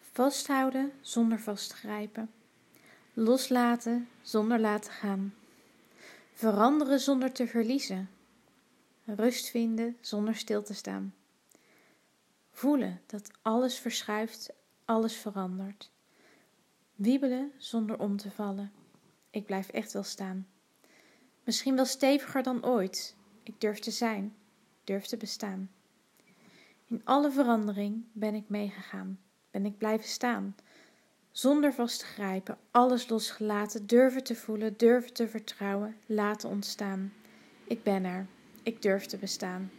Vasthouden zonder vast te grijpen. Loslaten zonder laten gaan. Veranderen zonder te verliezen. Rust vinden zonder stil te staan. Voelen dat alles verschuift, alles verandert. Wiebelen zonder om te vallen. Ik blijf echt wel staan. Misschien wel steviger dan ooit. Ik durf te zijn, durf te bestaan. In alle verandering ben ik meegegaan, ben ik blijven staan. Zonder vast te grijpen, alles losgelaten, durven te voelen, durven te vertrouwen, laten ontstaan. Ik ben er, ik durf te bestaan.